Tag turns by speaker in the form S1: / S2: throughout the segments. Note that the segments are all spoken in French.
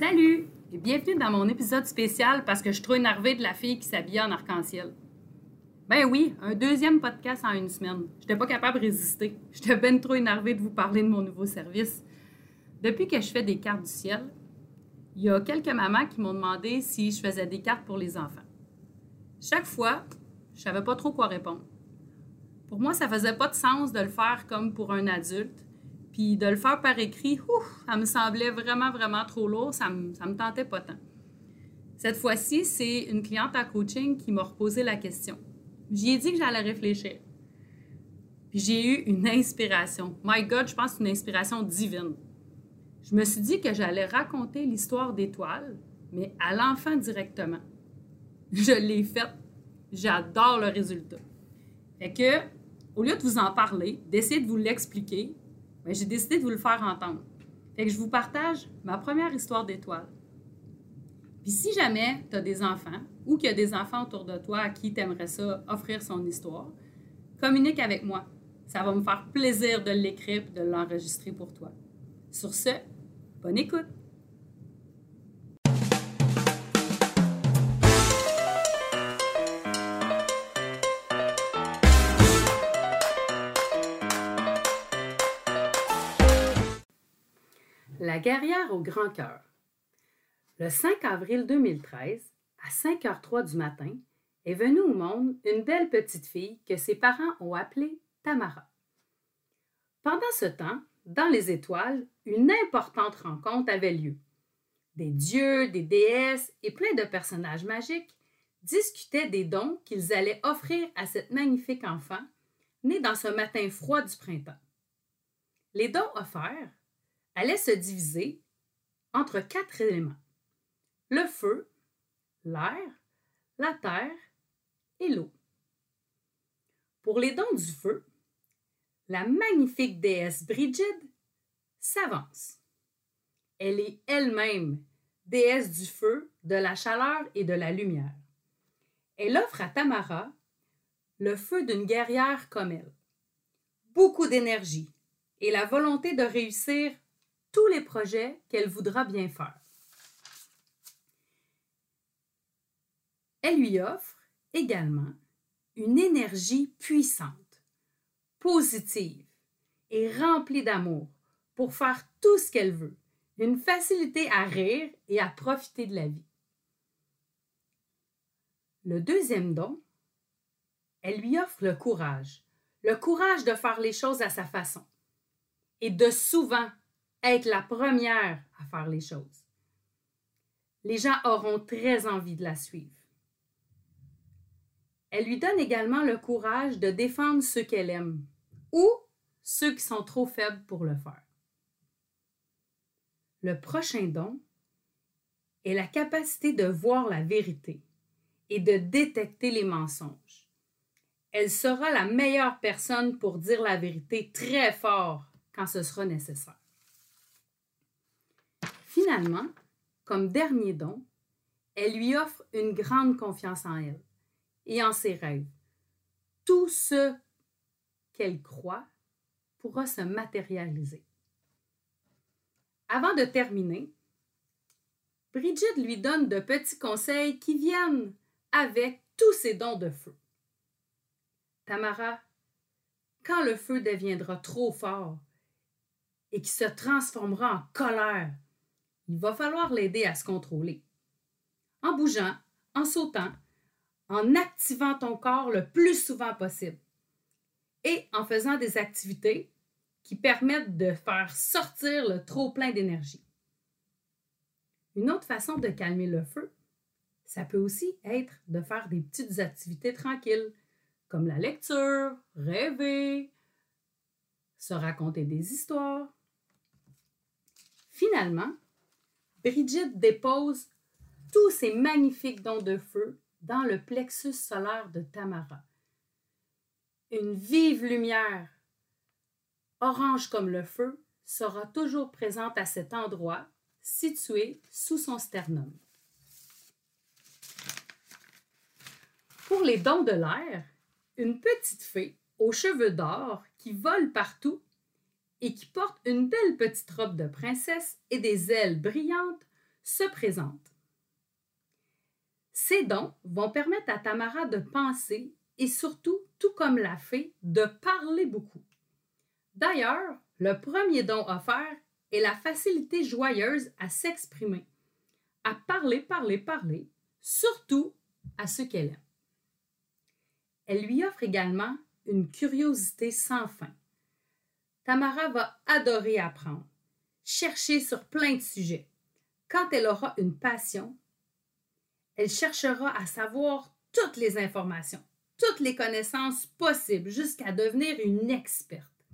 S1: Salut et bienvenue dans mon épisode spécial parce que je suis trop énervée de la fille qui s'habillait en arc-en-ciel. Ben oui, un deuxième podcast en une semaine. J'étais pas capable de résister. J'étais ben trop énervée de vous parler de mon nouveau service. Depuis que je fais des cartes du ciel, il y a quelques mamans qui m'ont demandé si je faisais des cartes pour les enfants. Chaque fois, je savais pas trop quoi répondre. Pour moi, ça faisait pas de sens de le faire comme pour un adulte, puis de le faire par écrit, ça me semblait vraiment, vraiment trop lourd, ça me, ça me tentait pas tant. Cette fois-ci, c'est une cliente à coaching qui m'a reposé la question. J'y ai dit que j'allais réfléchir. Puis j'ai eu une inspiration. My God, je pense une inspiration divine. Je me suis dit que j'allais raconter l'histoire d'étoiles, mais à l'enfant directement. Je l'ai faite. J'adore le résultat. Fait que, au lieu de vous en parler, d'essayer de vous l'expliquer, j'ai décidé de vous le faire entendre. Fait que je vous partage ma première histoire d'étoiles. Puis si jamais tu as des enfants ou qu'il y a des enfants autour de toi à qui tu aimerais ça offrir son histoire, communique avec moi. Ça va me faire plaisir de l'écrire et de l'enregistrer pour toi. Sur ce, bonne écoute! La guerrière au grand cœur. Le 5 avril 2013, à 5h03 du matin, est venue au monde une belle petite fille que ses parents ont appelée Tamara. Pendant ce temps, dans les étoiles, une importante rencontre avait lieu. Des dieux, des déesses et plein de personnages magiques discutaient des dons qu'ils allaient offrir à cette magnifique enfant, née dans ce matin froid du printemps. Les dons offerts allait se diviser entre quatre éléments. Le feu, l'air, la terre et l'eau. Pour les dons du feu, la magnifique déesse Brigide s'avance. Elle est elle-même déesse du feu, de la chaleur et de la lumière. Elle offre à Tamara le feu d'une guerrière comme elle, beaucoup d'énergie et la volonté de réussir tous les projets qu'elle voudra bien faire. Elle lui offre également une énergie puissante, positive et remplie d'amour pour faire tout ce qu'elle veut, une facilité à rire et à profiter de la vie. Le deuxième don, elle lui offre le courage, le courage de faire les choses à sa façon et de souvent être la première à faire les choses. Les gens auront très envie de la suivre. Elle lui donne également le courage de défendre ceux qu'elle aime ou ceux qui sont trop faibles pour le faire. Le prochain don est la capacité de voir la vérité et de détecter les mensonges. Elle sera la meilleure personne pour dire la vérité très fort quand ce sera nécessaire. Finalement, comme dernier don, elle lui offre une grande confiance en elle et en ses rêves. Tout ce qu'elle croit pourra se matérialiser. Avant de terminer, Brigitte lui donne de petits conseils qui viennent avec tous ses dons de feu. Tamara, quand le feu deviendra trop fort et qui se transformera en colère, il va falloir l'aider à se contrôler. En bougeant, en sautant, en activant ton corps le plus souvent possible et en faisant des activités qui permettent de faire sortir le trop plein d'énergie. Une autre façon de calmer le feu, ça peut aussi être de faire des petites activités tranquilles, comme la lecture, rêver, se raconter des histoires. Finalement, Brigitte dépose tous ces magnifiques dons de feu dans le plexus solaire de Tamara. Une vive lumière, orange comme le feu, sera toujours présente à cet endroit situé sous son sternum. Pour les dons de l'air, une petite fée aux cheveux d'or qui vole partout et qui porte une belle petite robe de princesse et des ailes brillantes se présentent. Ces dons vont permettre à Tamara de penser et surtout, tout comme la fée, de parler beaucoup. D'ailleurs, le premier don offert est la facilité joyeuse à s'exprimer, à parler, parler, parler, surtout à ceux qu'elle aime. Elle lui offre également une curiosité sans fin. Tamara va adorer apprendre, chercher sur plein de sujets. Quand elle aura une passion, elle cherchera à savoir toutes les informations, toutes les connaissances possibles jusqu'à devenir une experte.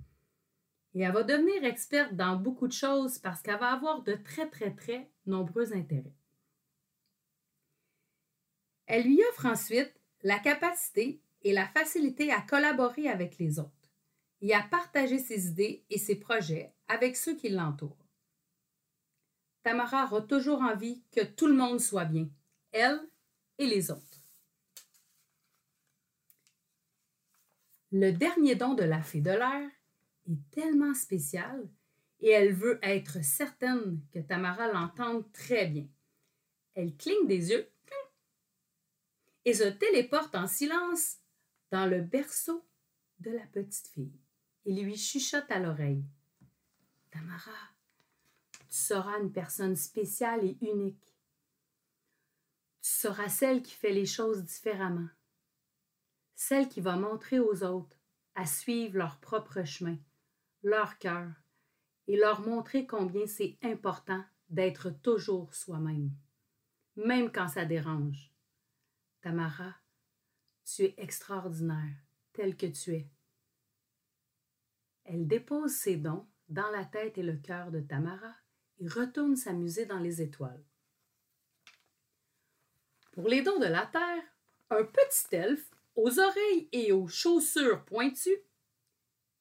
S1: Et elle va devenir experte dans beaucoup de choses parce qu'elle va avoir de très, très, très nombreux intérêts. Elle lui offre ensuite la capacité et la facilité à collaborer avec les autres et à partager ses idées et ses projets avec ceux qui l'entourent. Tamara aura toujours envie que tout le monde soit bien, elle et les autres. Le dernier don de la fée de l'air est tellement spécial et elle veut être certaine que Tamara l'entende très bien. Elle cligne des yeux et se téléporte en silence dans le berceau de la petite fille et lui chuchote à l'oreille. Tamara, tu seras une personne spéciale et unique. Tu seras celle qui fait les choses différemment, celle qui va montrer aux autres à suivre leur propre chemin, leur cœur, et leur montrer combien c'est important d'être toujours soi-même, même quand ça dérange. Tamara, tu es extraordinaire, tel que tu es. Elle dépose ses dons dans la tête et le cœur de Tamara et retourne s'amuser dans les étoiles. Pour les dons de la terre, un petit elfe aux oreilles et aux chaussures pointues,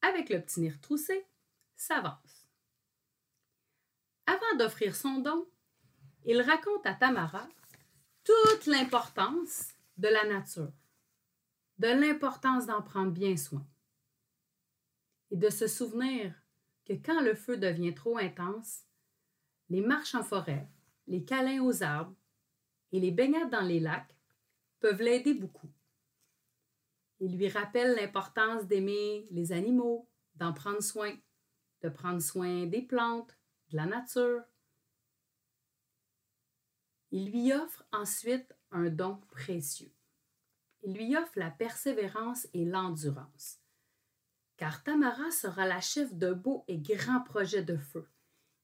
S1: avec le petit nez retroussé, s'avance. Avant d'offrir son don, il raconte à Tamara toute l'importance de la nature, de l'importance d'en prendre bien soin et de se souvenir que quand le feu devient trop intense, les marches en forêt, les câlins aux arbres et les baignades dans les lacs peuvent l'aider beaucoup. Il lui rappelle l'importance d'aimer les animaux, d'en prendre soin, de prendre soin des plantes, de la nature. Il lui offre ensuite un don précieux. Il lui offre la persévérance et l'endurance car Tamara sera la chef de beaux et grands projets de feu,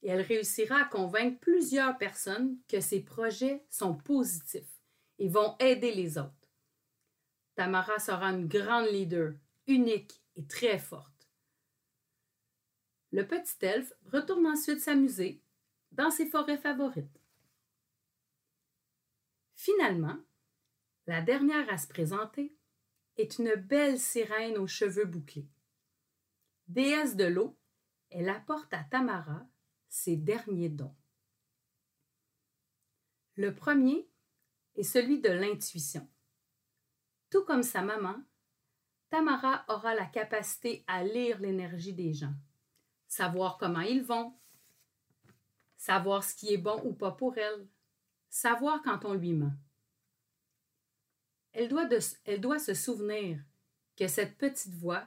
S1: et elle réussira à convaincre plusieurs personnes que ces projets sont positifs et vont aider les autres. Tamara sera une grande leader, unique et très forte. Le petit elfe retourne ensuite s'amuser dans ses forêts favorites. Finalement, la dernière à se présenter est une belle sirène aux cheveux bouclés. Déesse de l'eau, elle apporte à Tamara ses derniers dons. Le premier est celui de l'intuition. Tout comme sa maman, Tamara aura la capacité à lire l'énergie des gens, savoir comment ils vont, savoir ce qui est bon ou pas pour elle, savoir quand on lui ment. Elle doit, se souvenir que cette petite voix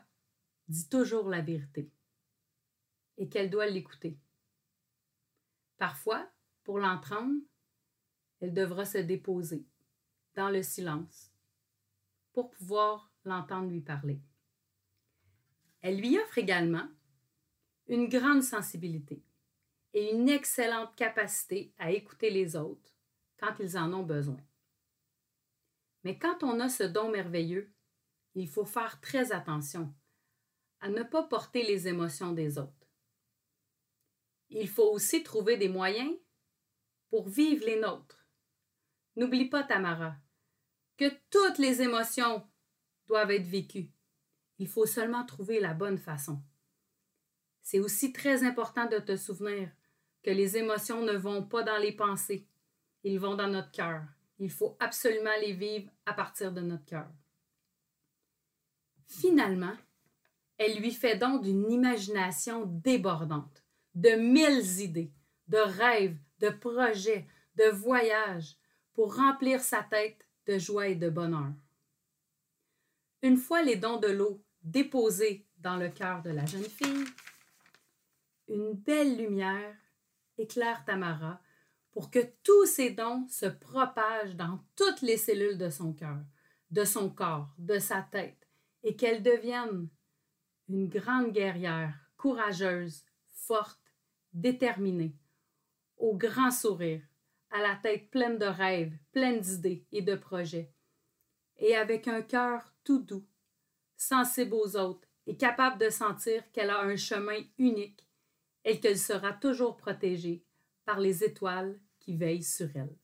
S1: dit toujours la vérité et qu'elle doit l'écouter. Parfois, pour l'entendre, elle devra se déposer dans le silence pour pouvoir l'entendre lui parler. Elle lui offre également une grande sensibilité et une excellente capacité à écouter les autres quand ils en ont besoin. Mais quand on a ce don merveilleux, il faut faire très attention à ne pas porter les émotions des autres. Il faut aussi trouver des moyens pour vivre les nôtres. N'oublie pas, Tamara, que toutes les émotions doivent être vécues. Il faut seulement trouver la bonne façon. C'est aussi très important de te souvenir que les émotions ne vont pas dans les pensées, ils vont dans notre cœur. Il faut absolument les vivre à partir de notre cœur. Finalement, elle lui fait don d'une imagination débordante, de mille idées, de rêves, de projets, de voyage pour remplir sa tête de joie et de bonheur. Une fois les dons de l'eau déposés dans le cœur de la jeune fille, une belle lumière éclaire Tamara pour que tous ces dons se propagent dans toutes les cellules de son cœur, de son corps, de sa tête, et qu'elle devienne une grande guerrière, courageuse, forte, déterminée, au grand sourire, à la tête pleine de rêves, pleine d'idées et de projets, et avec un cœur tout doux, sensible aux autres et capable de sentir qu'elle a un chemin unique et qu'elle sera toujours protégée par les étoiles qui veillent sur elle.